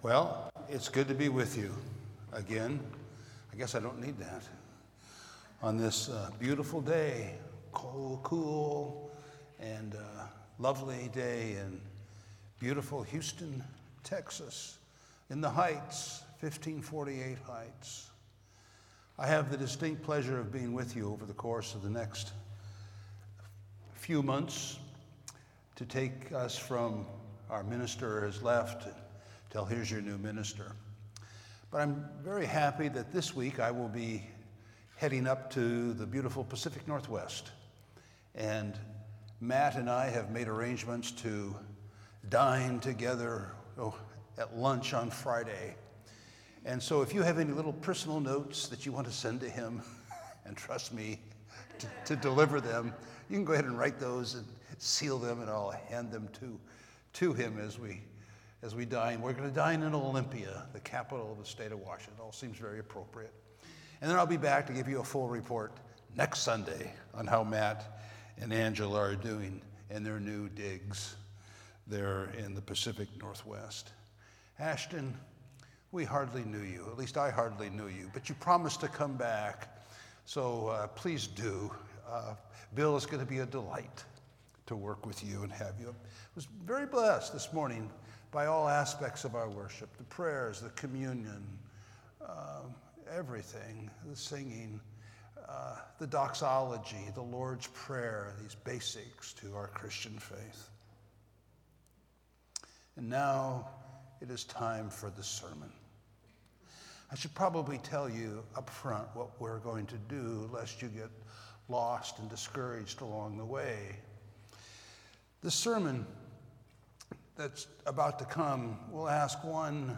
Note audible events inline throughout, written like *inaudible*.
Well, it's good to be with you again. I guess I don't need that. On this uh, beautiful day, cool, cool, and uh, lovely day in beautiful Houston, Texas, in the Heights, 1548 Heights. I have the distinct pleasure of being with you over the course of the next few months to take us from our minister has left till here's your new minister. But I'm very happy that this week I will be heading up to the beautiful Pacific Northwest. And Matt and I have made arrangements to dine together oh, at lunch on Friday. And so if you have any little personal notes that you want to send to him, *laughs* and trust me to, to deliver them, you can go ahead and write those and seal them, and I'll hand them to, to him as we as we dine. We're going to dine in Olympia, the capital of the state of Washington. It all seems very appropriate. And then I'll be back to give you a full report next Sunday on how Matt and Angela are doing in their new digs there in the Pacific Northwest. Ashton, we hardly knew you. At least I hardly knew you. But you promised to come back. So uh, please do. Uh, Bill is going to be a delight to work with you and have you. I was very blessed this morning by all aspects of our worship the prayers, the communion, uh, everything, the singing, uh, the doxology, the Lord's Prayer, these basics to our Christian faith. And now it is time for the sermon. I should probably tell you up front what we're going to do, lest you get lost and discouraged along the way. The sermon that's about to come will ask one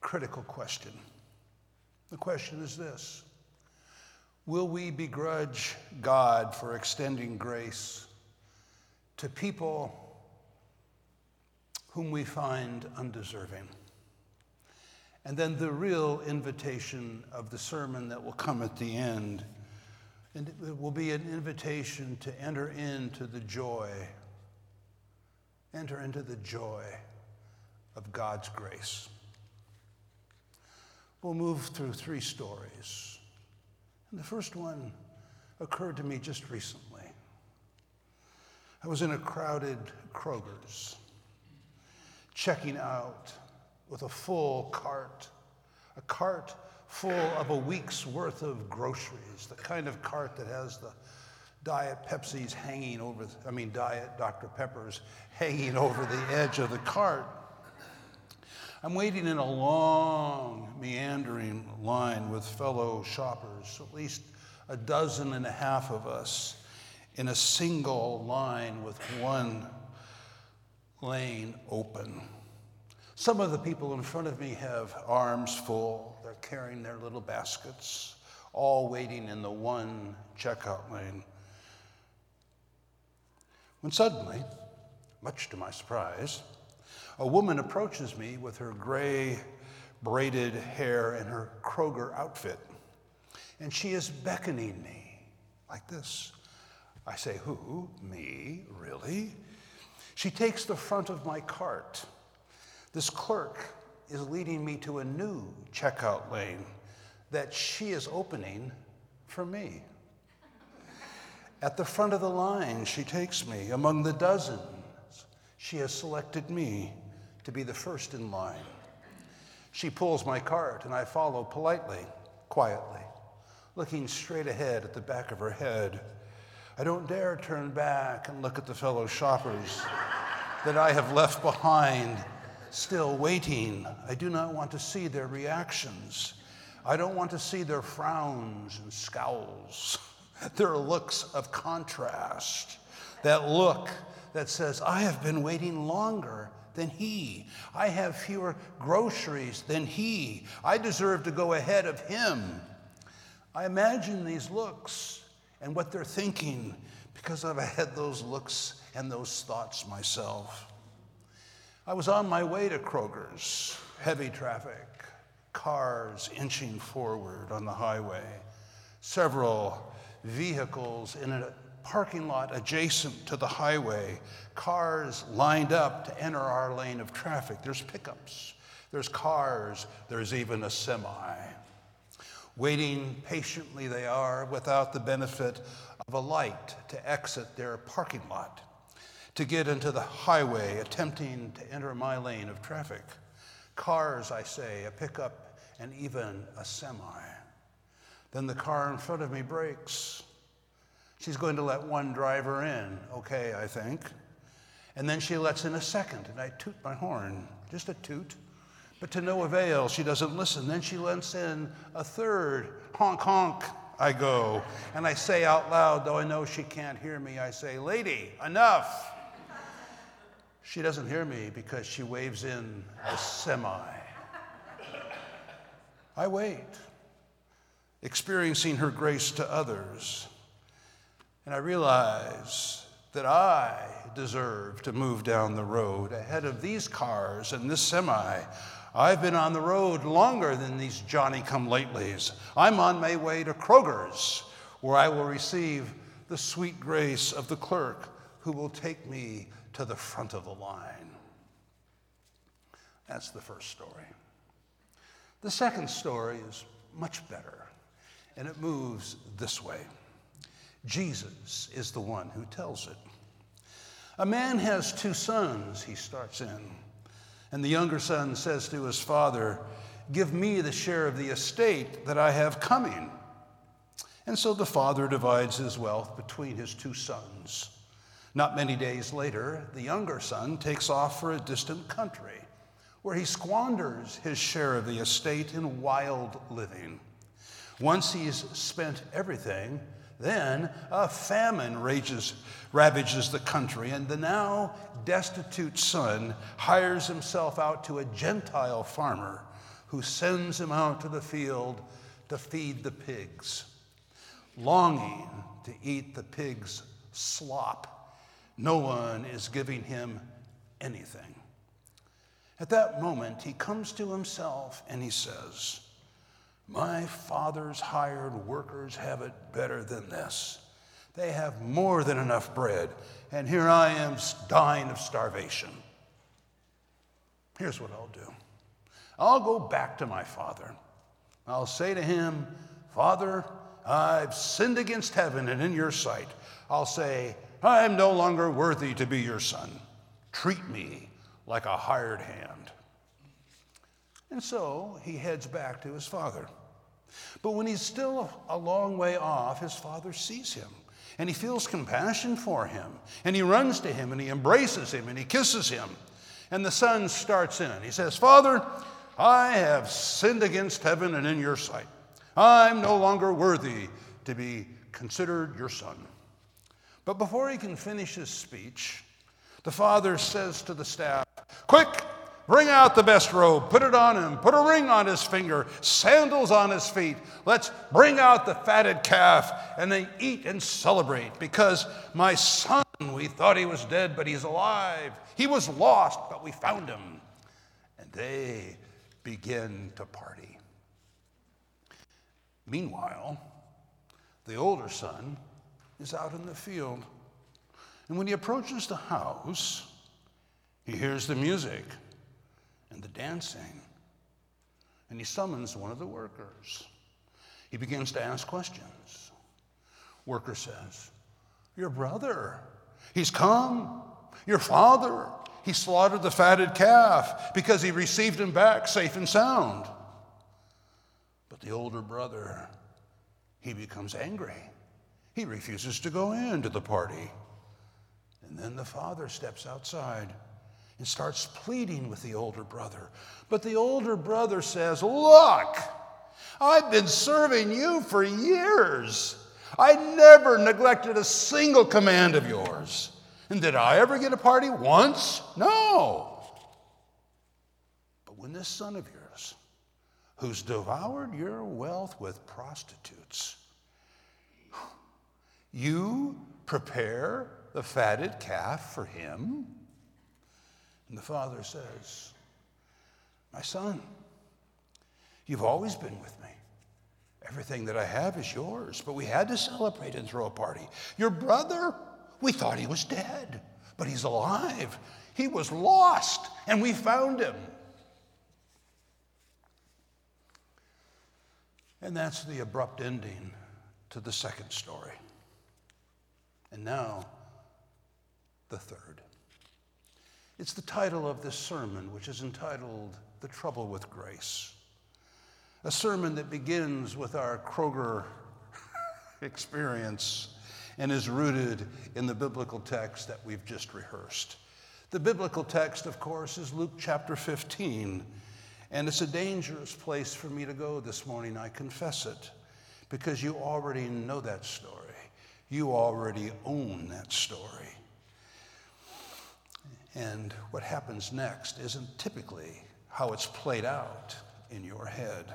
critical question. The question is this Will we begrudge God for extending grace to people whom we find undeserving? And then the real invitation of the sermon that will come at the end, and it will be an invitation to enter into the joy enter into the joy of God's grace. We'll move through three stories. And the first one occurred to me just recently. I was in a crowded Kroger's, checking out with a full cart, a cart full of a week's worth of groceries, the kind of cart that has the Diet Pepsi's hanging over, I mean, Diet Dr. Pepper's *laughs* hanging over the edge of the cart. I'm waiting in a long, meandering line with fellow shoppers, at least a dozen and a half of us in a single line with one lane open. Some of the people in front of me have arms full. They're carrying their little baskets, all waiting in the one checkout lane. When suddenly, much to my surprise, a woman approaches me with her gray braided hair and her Kroger outfit. And she is beckoning me like this. I say, Who? Me? Really? She takes the front of my cart. This clerk is leading me to a new checkout lane that she is opening for me. At the front of the line, she takes me. Among the dozens, she has selected me to be the first in line. She pulls my cart, and I follow politely, quietly, looking straight ahead at the back of her head. I don't dare turn back and look at the fellow shoppers that I have left behind, still waiting. I do not want to see their reactions. I don't want to see their frowns and scowls. *laughs* There are looks of contrast. That look that says, I have been waiting longer than he. I have fewer groceries than he. I deserve to go ahead of him. I imagine these looks and what they're thinking because I've had those looks and those thoughts myself. I was on my way to Kroger's, heavy traffic, cars inching forward on the highway, several vehicles in a parking lot adjacent to the highway, cars lined up to enter our lane of traffic. There's pickups, there's cars, there's even a semi. Waiting patiently they are without the benefit of a light to exit their parking lot, to get into the highway, attempting to enter my lane of traffic. Cars, I say, a pickup, and even a semi. Then the car in front of me brakes. She's going to let one driver in, okay, I think. And then she lets in a second, and I toot my horn, just a toot. But to no avail, she doesn't listen. Then she lets in a third, honk, honk. I go, and I say out loud, though I know she can't hear me, I say, Lady, enough. She doesn't hear me because she waves in a semi. I wait, experiencing her grace to others, and I realize that I deserve to move down the road ahead of these cars and this semi. I've been on the road longer than these Johnny come latelys. I'm on my way to Kroger's, where I will receive the sweet grace of the clerk who will take me to the front of the line. That's the first story. The second story is much better, and it moves this way Jesus is the one who tells it. A man has two sons, he starts in. And the younger son says to his father, Give me the share of the estate that I have coming. And so the father divides his wealth between his two sons. Not many days later, the younger son takes off for a distant country where he squanders his share of the estate in wild living. Once he's spent everything, then a famine rages, ravages the country, and the now destitute son hires himself out to a Gentile farmer who sends him out to the field to feed the pigs. Longing to eat the pig's slop, no one is giving him anything. At that moment, he comes to himself and he says, my father's hired workers have it better than this. They have more than enough bread, and here I am dying of starvation. Here's what I'll do I'll go back to my father. I'll say to him, Father, I've sinned against heaven and in your sight. I'll say, I am no longer worthy to be your son. Treat me like a hired hand. And so he heads back to his father. But when he's still a long way off, his father sees him and he feels compassion for him and he runs to him and he embraces him and he kisses him. And the son starts in. He says, Father, I have sinned against heaven and in your sight. I'm no longer worthy to be considered your son. But before he can finish his speech, the father says to the staff, Quick, Bring out the best robe, put it on him, put a ring on his finger, sandals on his feet. Let's bring out the fatted calf and they eat and celebrate because my son, we thought he was dead, but he's alive. He was lost, but we found him. And they begin to party. Meanwhile, the older son is out in the field. And when he approaches the house, he hears the music and the dancing. And he summons one of the workers. He begins to ask questions. Worker says, Your brother, he's come. Your father, he slaughtered the fatted calf because he received him back safe and sound. But the older brother, he becomes angry. He refuses to go into the party. And then the father steps outside and starts pleading with the older brother. But the older brother says, Look, I've been serving you for years. I never neglected a single command of yours. And did I ever get a party once? No. But when this son of yours, who's devoured your wealth with prostitutes, you prepare the fatted calf for him? And the father says, My son, you've always been with me. Everything that I have is yours, but we had to celebrate and throw a party. Your brother, we thought he was dead, but he's alive. He was lost, and we found him. And that's the abrupt ending to the second story. And now, the third. It's the title of this sermon, which is entitled The Trouble with Grace. A sermon that begins with our Kroger *laughs* experience and is rooted in the biblical text that we've just rehearsed. The biblical text, of course, is Luke chapter 15, and it's a dangerous place for me to go this morning, I confess it, because you already know that story. You already own that story. And what happens next isn't typically how it's played out in your head.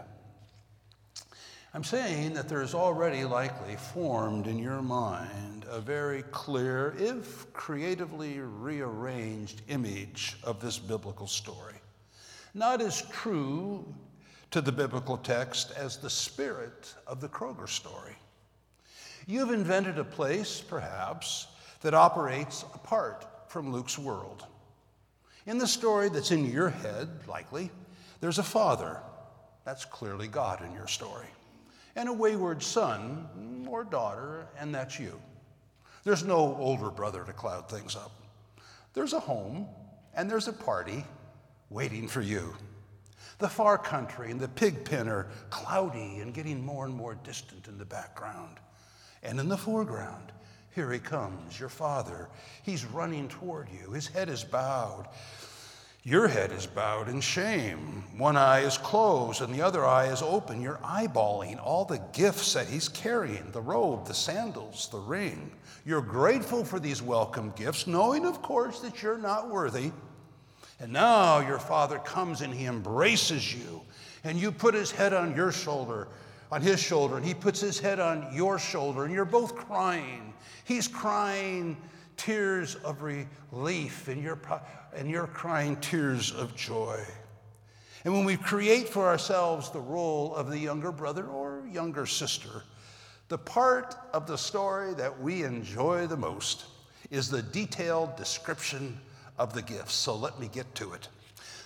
I'm saying that there's already likely formed in your mind a very clear, if creatively rearranged, image of this biblical story. Not as true to the biblical text as the spirit of the Kroger story. You've invented a place, perhaps, that operates apart from Luke's world. In the story that's in your head, likely, there's a father. That's clearly God in your story and a wayward son or daughter, and that's you. There's no older brother to cloud things up. There's a home and there's a party waiting for you. The far country and the pig pen are cloudy and getting more and more distant in the background. And in the foreground, here he comes, your father. He's running toward you. His head is bowed. Your head is bowed in shame. One eye is closed and the other eye is open. You're eyeballing all the gifts that he's carrying the robe, the sandals, the ring. You're grateful for these welcome gifts, knowing, of course, that you're not worthy. And now your father comes and he embraces you, and you put his head on your shoulder, on his shoulder, and he puts his head on your shoulder, and you're both crying. He's crying tears of relief, and you're, and you're crying tears of joy. And when we create for ourselves the role of the younger brother or younger sister, the part of the story that we enjoy the most is the detailed description of the gifts. So let me get to it.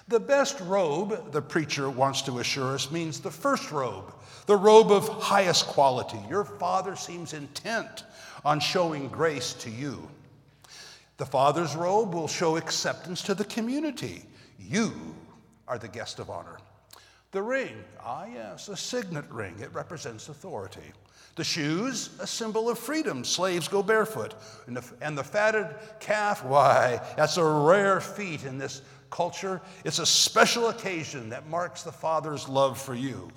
The best robe, the preacher wants to assure us, means the first robe, the robe of highest quality. Your father seems intent on showing grace to you. The Father's robe will show acceptance to the community. You are the guest of honor. The ring, ah, yes, a signet ring. It represents authority. The shoes, a symbol of freedom. Slaves go barefoot. And the, and the fatted calf, why, that's a rare feat in this culture. It's a special occasion that marks the Father's love for you.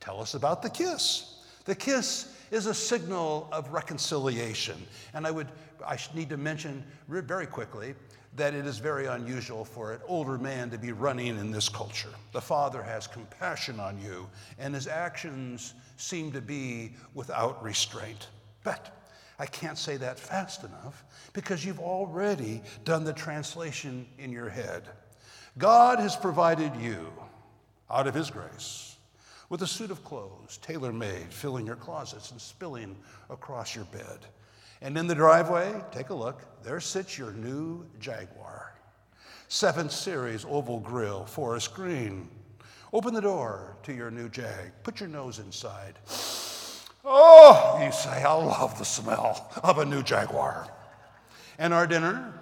Tell us about the kiss. The kiss is a signal of reconciliation. And I would I need to mention very quickly that it is very unusual for an older man to be running in this culture. The father has compassion on you, and his actions seem to be without restraint. But I can't say that fast enough because you've already done the translation in your head. God has provided you, out of his grace, with a suit of clothes, tailor made, filling your closets and spilling across your bed. And in the driveway, take a look, there sits your new Jaguar. Seventh series oval grill, forest green. Open the door to your new Jag. Put your nose inside. Oh, you say, I love the smell of a new Jaguar. And our dinner,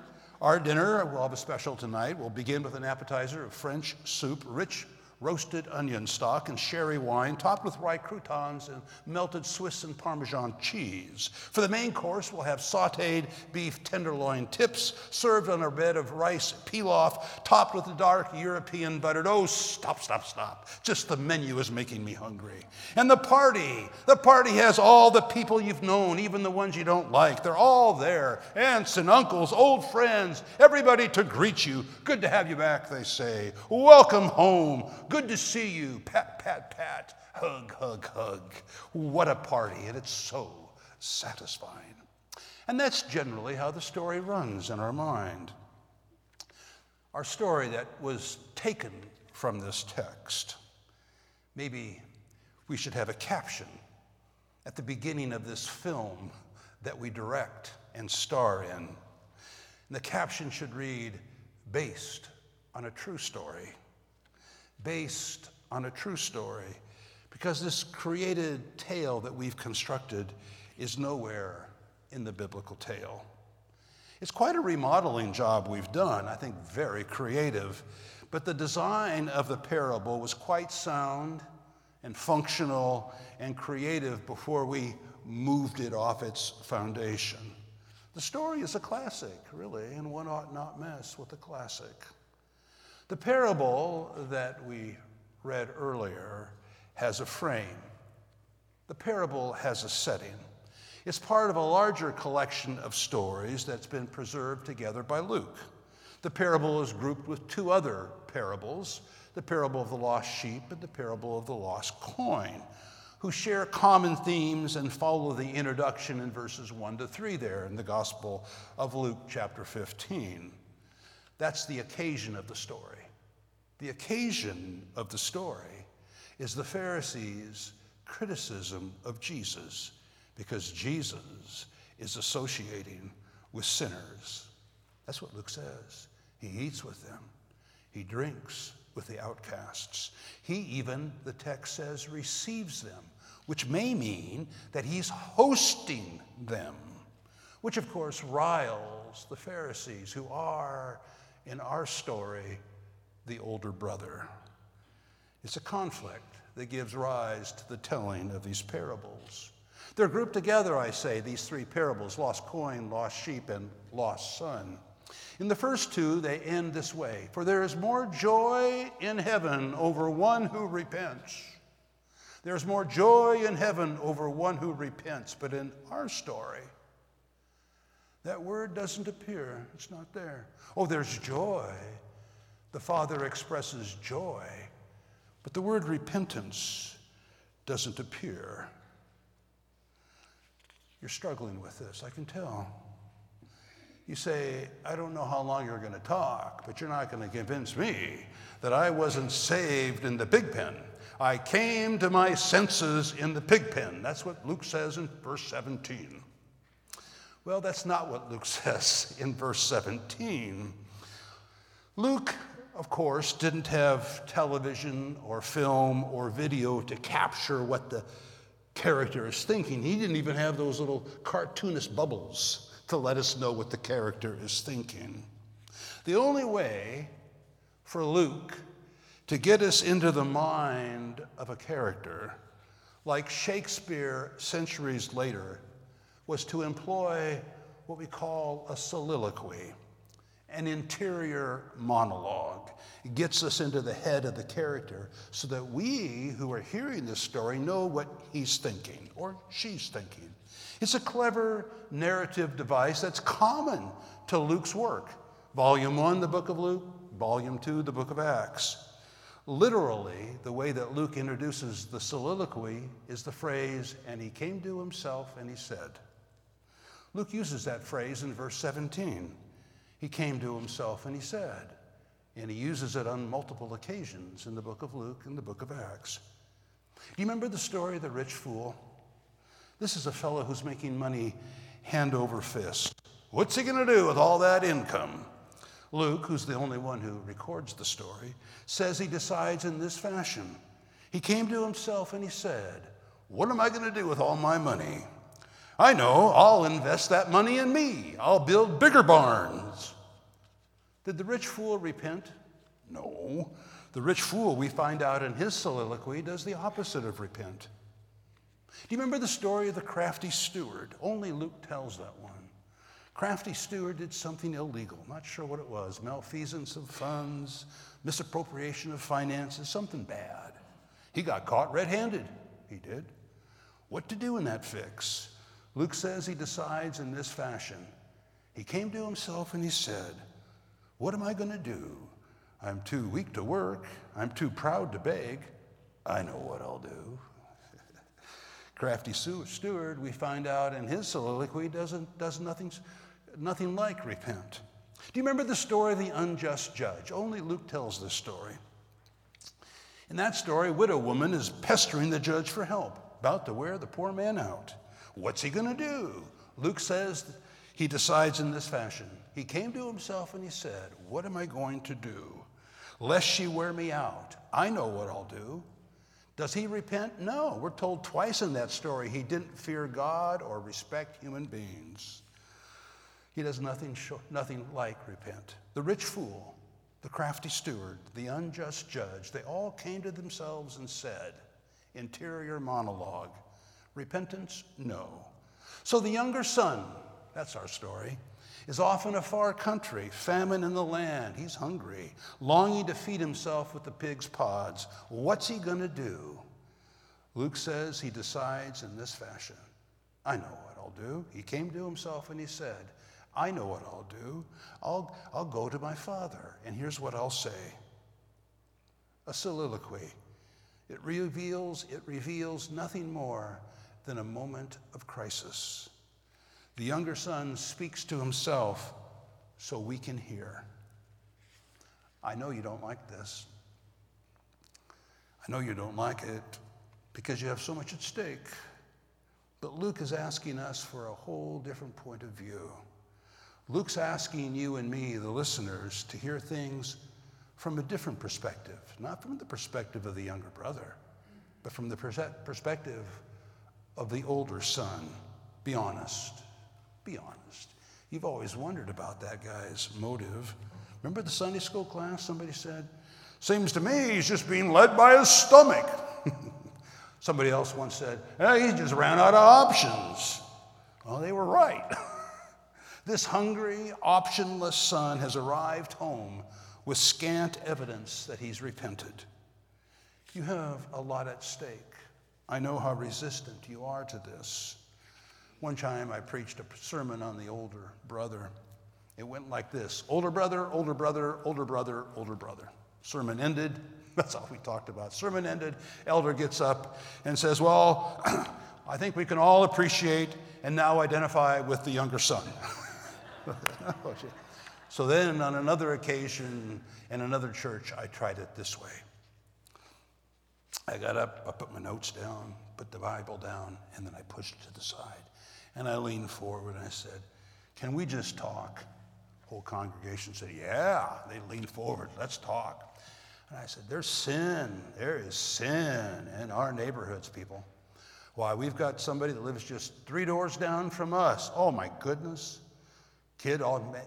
our dinner, we'll have a special tonight. We'll begin with an appetizer of French soup, rich roasted onion stock and sherry wine, topped with rye croutons and melted Swiss and Parmesan cheese. For the main course, we'll have sauteed beef tenderloin tips served on a bed of rice pilaf, topped with a dark European buttered. Oh, stop, stop, stop. Just the menu is making me hungry. And the party, the party has all the people you've known, even the ones you don't like. They're all there aunts and uncles, old friends, everybody to greet you. Good to have you back, they say. Welcome home. Good to see you. Pat, pat, pat. Hug, hug, hug. What a party, and it's so satisfying. And that's generally how the story runs in our mind. Our story that was taken from this text. Maybe we should have a caption at the beginning of this film that we direct and star in. And the caption should read, based on a true story based on a true story Because this created tale that we've constructed is nowhere in the biblical tale. It's quite a remodeling job we've done, I think very creative. But the design of the parable was quite sound and functional and creative before we moved it off its foundation. The story is a classic, really, and one ought not mess with a classic. The parable that we read earlier has a frame. The parable has a setting. It's part of a larger collection of stories that's been preserved together by Luke. The parable is grouped with two other parables the parable of the lost sheep and the parable of the lost coin, who share common themes and follow the introduction in verses 1 to 3 there in the Gospel of Luke, chapter 15. That's the occasion of the story. The occasion of the story is the Pharisees' criticism of Jesus because Jesus is associating with sinners. That's what Luke says. He eats with them, he drinks with the outcasts. He even, the text says, receives them, which may mean that he's hosting them, which of course riles the Pharisees, who are, in our story, the older brother. It's a conflict that gives rise to the telling of these parables. They're grouped together, I say, these three parables lost coin, lost sheep, and lost son. In the first two, they end this way For there is more joy in heaven over one who repents. There's more joy in heaven over one who repents. But in our story, that word doesn't appear. It's not there. Oh, there's joy. The Father expresses joy. But the word repentance doesn't appear. You're struggling with this, I can tell. You say, I don't know how long you're going to talk, but you're not going to convince me that I wasn't saved in the pig pen. I came to my senses in the pig pen. That's what Luke says in verse 17. Well, that's not what Luke *laughs* says in verse 17. Luke of course, didn't have television or film or video to capture what the character is thinking. He didn't even have those little cartoonist bubbles to let us know what the character is thinking. The only way for Luke to get us into the mind of a character, like Shakespeare centuries later, was to employ what we call a soliloquy an interior monologue. It gets us into the head of the character so that we who are hearing this story know what he's thinking or she's thinking. It's a clever narrative device that's common to Luke's work. Volume 1, the book of Luke, Volume 2, the book of Acts. Literally, the way that Luke introduces the soliloquy is the phrase, and he came to himself and he said. Luke uses that phrase in verse 17. He came to himself and he said, and he uses it on multiple occasions in the book of Luke and the book of Acts. Do you remember the story of the rich fool? This is a fellow who's making money hand over fist. What's he going to do with all that income? Luke, who's the only one who records the story, says he decides in this fashion. He came to himself and he said, What am I going to do with all my money? I know, I'll invest that money in me. I'll build bigger barns. Did the rich fool repent? No. The rich fool, we find out in his soliloquy, does the opposite of repent. Do you remember the story of the crafty steward? Only Luke tells that one. Crafty steward did something illegal, not sure what it was malfeasance of funds, misappropriation of finances, something bad. He got caught red handed. He did. What to do in that fix? Luke says he decides in this fashion. He came to himself and he said, What am I going to do? I'm too weak to work. I'm too proud to beg. I know what I'll do. *laughs* Crafty steward, we find out in his soliloquy, doesn't, does nothing, nothing like repent. Do you remember the story of the unjust judge? Only Luke tells this story. In that story, a widow woman is pestering the judge for help, about to wear the poor man out. What's he going to do? Luke says he decides in this fashion. He came to himself and he said, What am I going to do? Lest she wear me out. I know what I'll do. Does he repent? No. We're told twice in that story he didn't fear God or respect human beings. He does nothing, short, nothing like repent. The rich fool, the crafty steward, the unjust judge, they all came to themselves and said, interior monologue, repentance? No. So the younger son, that's our story, is off in a far country, famine in the land. He's hungry, longing to feed himself with the pig's pods. What's he going to do? Luke says he decides in this fashion I know what I'll do. He came to himself and he said, I know what I'll do. I'll, I'll go to my father, and here's what I'll say a soliloquy. It reveals, it reveals nothing more than a moment of crisis. The younger son speaks to himself so we can hear. I know you don't like this. I know you don't like it because you have so much at stake. But Luke is asking us for a whole different point of view. Luke's asking you and me, the listeners, to hear things from a different perspective, not from the perspective of the younger brother, but from the perspective of the older son. Be honest. Be honest. You've always wondered about that guy's motive. Remember the Sunday school class? Somebody said, Seems to me he's just being led by his stomach. *laughs* Somebody else once said, hey, He just ran out of options. Well, they were right. *laughs* this hungry, optionless son has arrived home with scant evidence that he's repented. You have a lot at stake. I know how resistant you are to this. One time I preached a sermon on the older brother. It went like this Older brother, older brother, older brother, older brother. Sermon ended. *laughs* That's all we talked about. Sermon ended. Elder gets up and says, Well, *clears throat* I think we can all appreciate and now identify with the younger son. *laughs* so then, on another occasion in another church, I tried it this way. I got up, I put my notes down, put the Bible down, and then I pushed it to the side. And I leaned forward and I said, Can we just talk? The whole congregation said, Yeah. They leaned forward, let's talk. And I said, There's sin. There is sin in our neighborhoods, people. Why, we've got somebody that lives just three doors down from us. Oh my goodness. Kid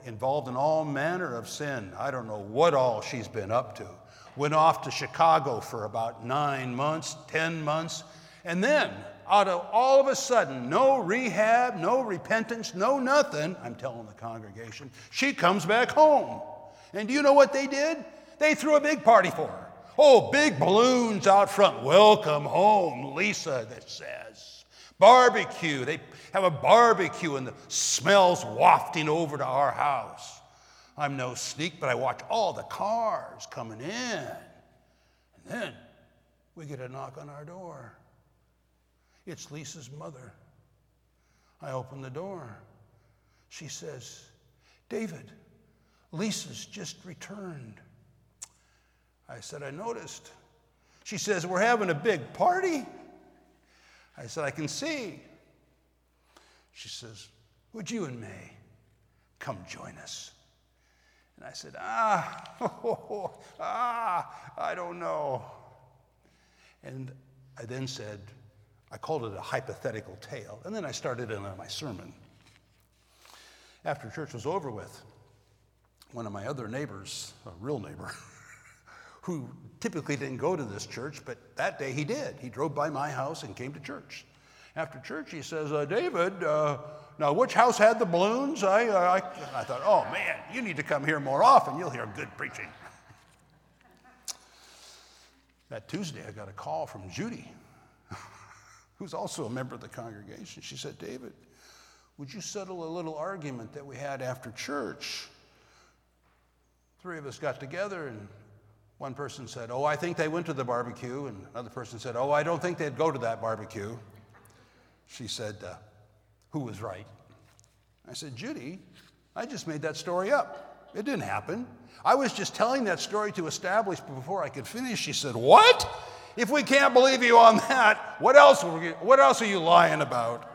involved in all manner of sin. I don't know what all she's been up to. Went off to Chicago for about nine months, 10 months, and then out of all of a sudden, no rehab, no repentance, no nothing, I'm telling the congregation, she comes back home. And do you know what they did? They threw a big party for her. Oh, big balloons out front. Welcome home, Lisa, that says. Barbecue. They have a barbecue and the smells wafting over to our house. I'm no sneak, but I watch all the cars coming in. And then we get a knock on our door. It's Lisa's mother. I open the door. She says, David, Lisa's just returned. I said, I noticed. She says, We're having a big party. I said, I can see. She says, Would you and May come join us? And I said, Ah, oh, *laughs* ah, I don't know. And I then said, I called it a hypothetical tale. And then I started in on my sermon. After church was over with, one of my other neighbors, a real neighbor, *laughs* who typically didn't go to this church, but that day he did. He drove by my house and came to church. After church, he says, uh, David, uh, now which house had the balloons? I, uh, I, I thought, oh man, you need to come here more often. You'll hear good preaching. that Tuesday, I got a call from Judy *laughs* who's also a member of the congregation. She said, David, would you settle a little argument that we had after church? Three of us got together, and one person said, Oh, I think they went to the barbecue. And another person said, Oh, I don't think they'd go to that barbecue. She said, uh, Who was right? I said, Judy, I just made that story up. It didn't happen. I was just telling that story to establish before I could finish. She said, What? If we can't believe you on that, what else, what else are you lying about?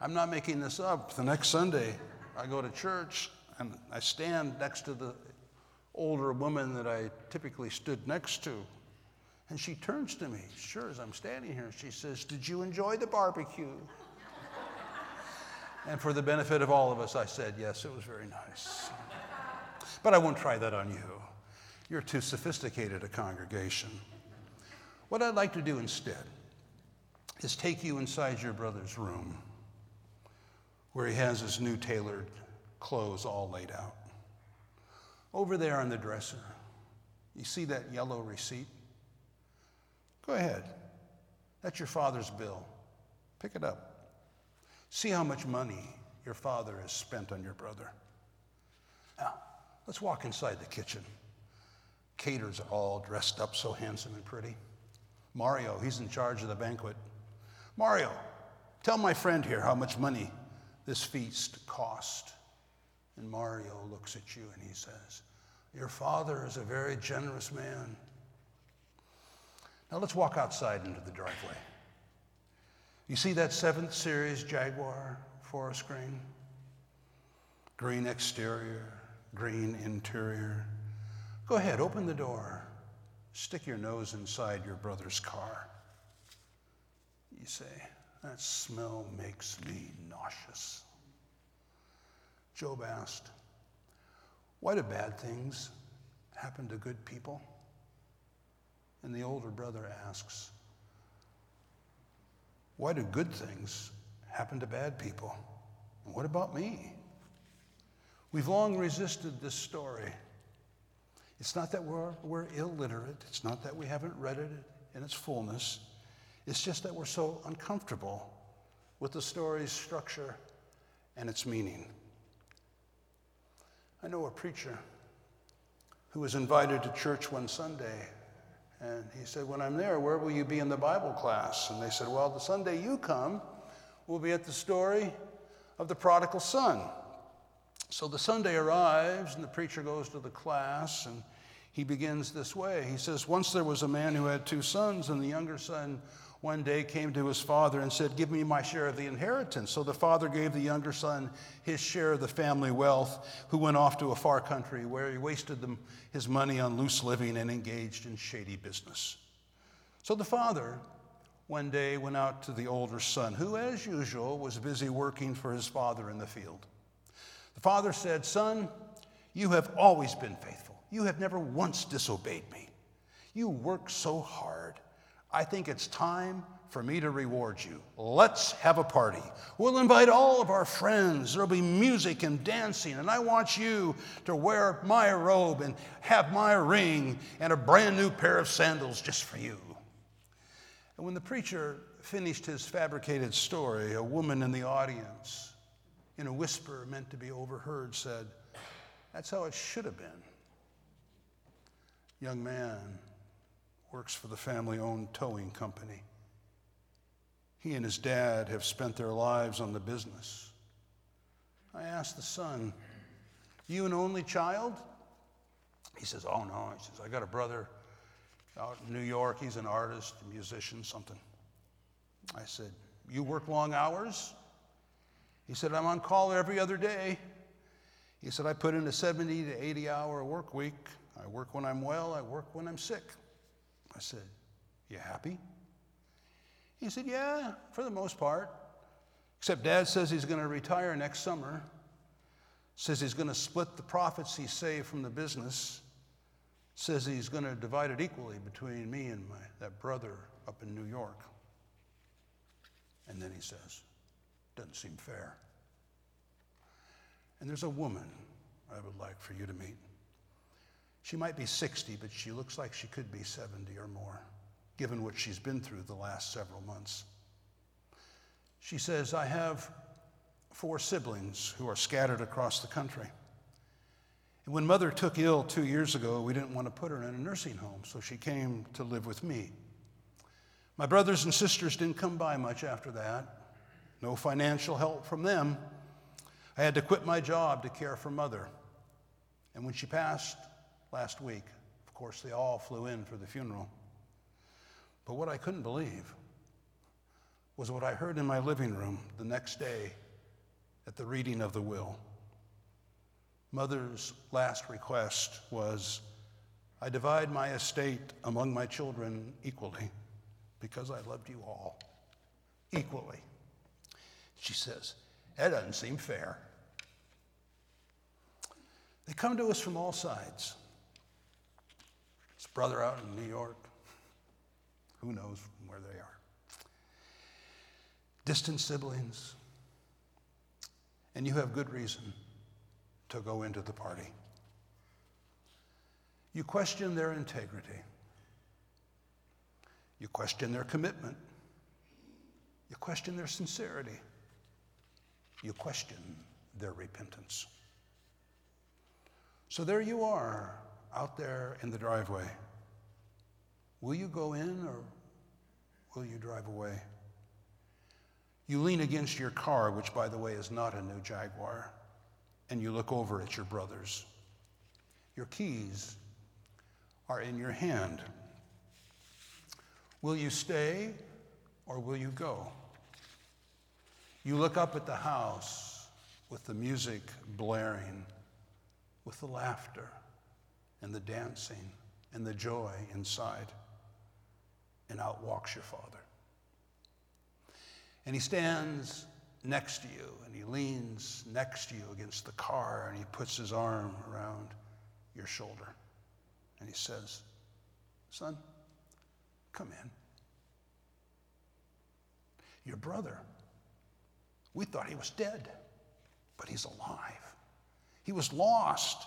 I'm not making this up. The next Sunday, I go to church and I stand next to the older woman that I typically stood next to. And she turns to me, sure as I'm standing here, she says, Did you enjoy the barbecue? and for the benefit of all of us, I said, Yes, it was very nice. But I won't try that on you. You're too sophisticated a congregation. What I'd like to do instead is take you inside your brother's room where he has his new tailored clothes all laid out. Over there on the dresser, you see that yellow receipt? Go ahead. That's your father's bill. Pick it up. See how much money your father has spent on your brother. Now, let's walk inside the kitchen. Caterers are all dressed up so handsome and pretty. Mario, he's in charge of the banquet. Mario, tell my friend here how much money this feast cost. And Mario looks at you and he says, Your father is a very generous man. Now let's walk outside into the driveway. You see that 7th Series Jaguar forest green? Green exterior, green interior. Go ahead, open the door. Stick your nose inside your brother's car. You say, That smell makes me nauseous. Job asked, Why do bad things happen to good people? And the older brother asks, Why do good things happen to bad people? And what about me? We've long resisted this story. It's not that we're, we're illiterate, it's not that we haven't read it in its fullness. It's just that we're so uncomfortable with the story's structure and its meaning. I know a preacher who was invited to church one Sunday, and he said, When I'm there, where will you be in the Bible class? And they said, Well, the Sunday you come, we'll be at the story of the prodigal son. So the Sunday arrives, and the preacher goes to the class, and he begins this way. He says, Once there was a man who had two sons, and the younger son one day came to his father and said, Give me my share of the inheritance. So the father gave the younger son his share of the family wealth, who went off to a far country where he wasted them, his money on loose living and engaged in shady business. So the father one day went out to the older son, who, as usual, was busy working for his father in the field. The father said, Son, you have always been faithful. You have never once disobeyed me. You work so hard. I think it's time for me to reward you. Let's have a party. We'll invite all of our friends. There'll be music and dancing, and I want you to wear my robe and have my ring and a brand new pair of sandals just for you. And when the preacher finished his fabricated story, a woman in the audience, in a whisper meant to be overheard, said, That's how it should have been. Young man, works for the family owned towing company. He and his dad have spent their lives on the business. I asked the son, You an only child? He says, Oh, no. He says, I got a brother out in New York. He's an artist, a musician, something. I said, You work long hours? He said, I'm on call every other day. He said, I put in a 70 to 80 hour work week. I work when I'm well, I work when I'm sick. I said, You happy? He said, Yeah, for the most part. Except dad says he's going to retire next summer, says he's going to split the profits he saved from the business, says he's going to divide it equally between me and my, that brother up in New York. And then he says, Doesn't seem fair. And there's a woman I would like for you to meet. She might be 60, but she looks like she could be 70 or more, given what she's been through the last several months. She says, I have four siblings who are scattered across the country. And when mother took ill two years ago, we didn't want to put her in a nursing home, so she came to live with me. My brothers and sisters didn't come by much after that. No financial help from them. I had to quit my job to care for mother. And when she passed, last week. Of course, they all flew in for the funeral. But what I couldn't believe was what I heard in my living room the next day at the reading of the will. Mother's last request was I divide my estate among my children equally because I loved you all equally. She says, That doesn't seem fair. They come to us from all sides. Brother out in New York, who knows where they are. Distant siblings, and you have good reason to go into the party. You question their integrity. You question their commitment. You question their sincerity. You question their repentance. So there you are out there in the driveway. Will you go in or will you drive away? You lean against your car, which, by the way, is not a new Jaguar, and you look over at your brothers. Your keys are in your hand. Will you stay or will you go? You look up at the house with the music blaring, with the laughter and the dancing and the joy inside, and out walks your father. And he stands next to you and he leans next to you against the car and he puts his arm around your shoulder. And he says, Son, come in. Your brother, we thought he was dead, but he's alive. He was lost,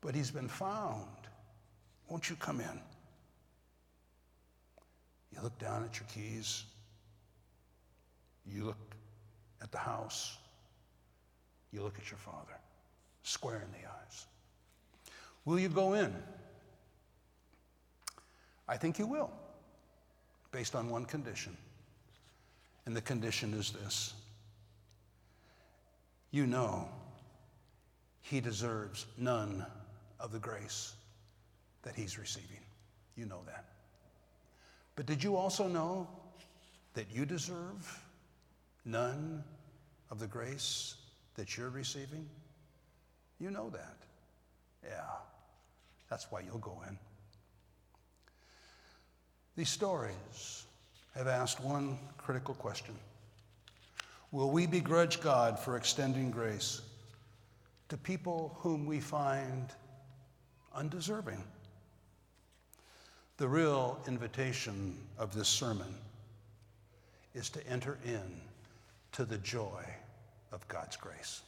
but he's been found. Won't you come in? You look down at your keys. You look at the house. You look at your father, square in the eyes. Will you go in? I think you will, based on one condition. And the condition is this you know he deserves none of the grace that he's receiving. You know that. But did you also know that you deserve none of the grace that you're receiving? You know that. Yeah, that's why you'll go in. These stories have asked one critical question Will we begrudge God for extending grace to people whom we find undeserving? The real invitation of this sermon is to enter in to the joy of God's grace.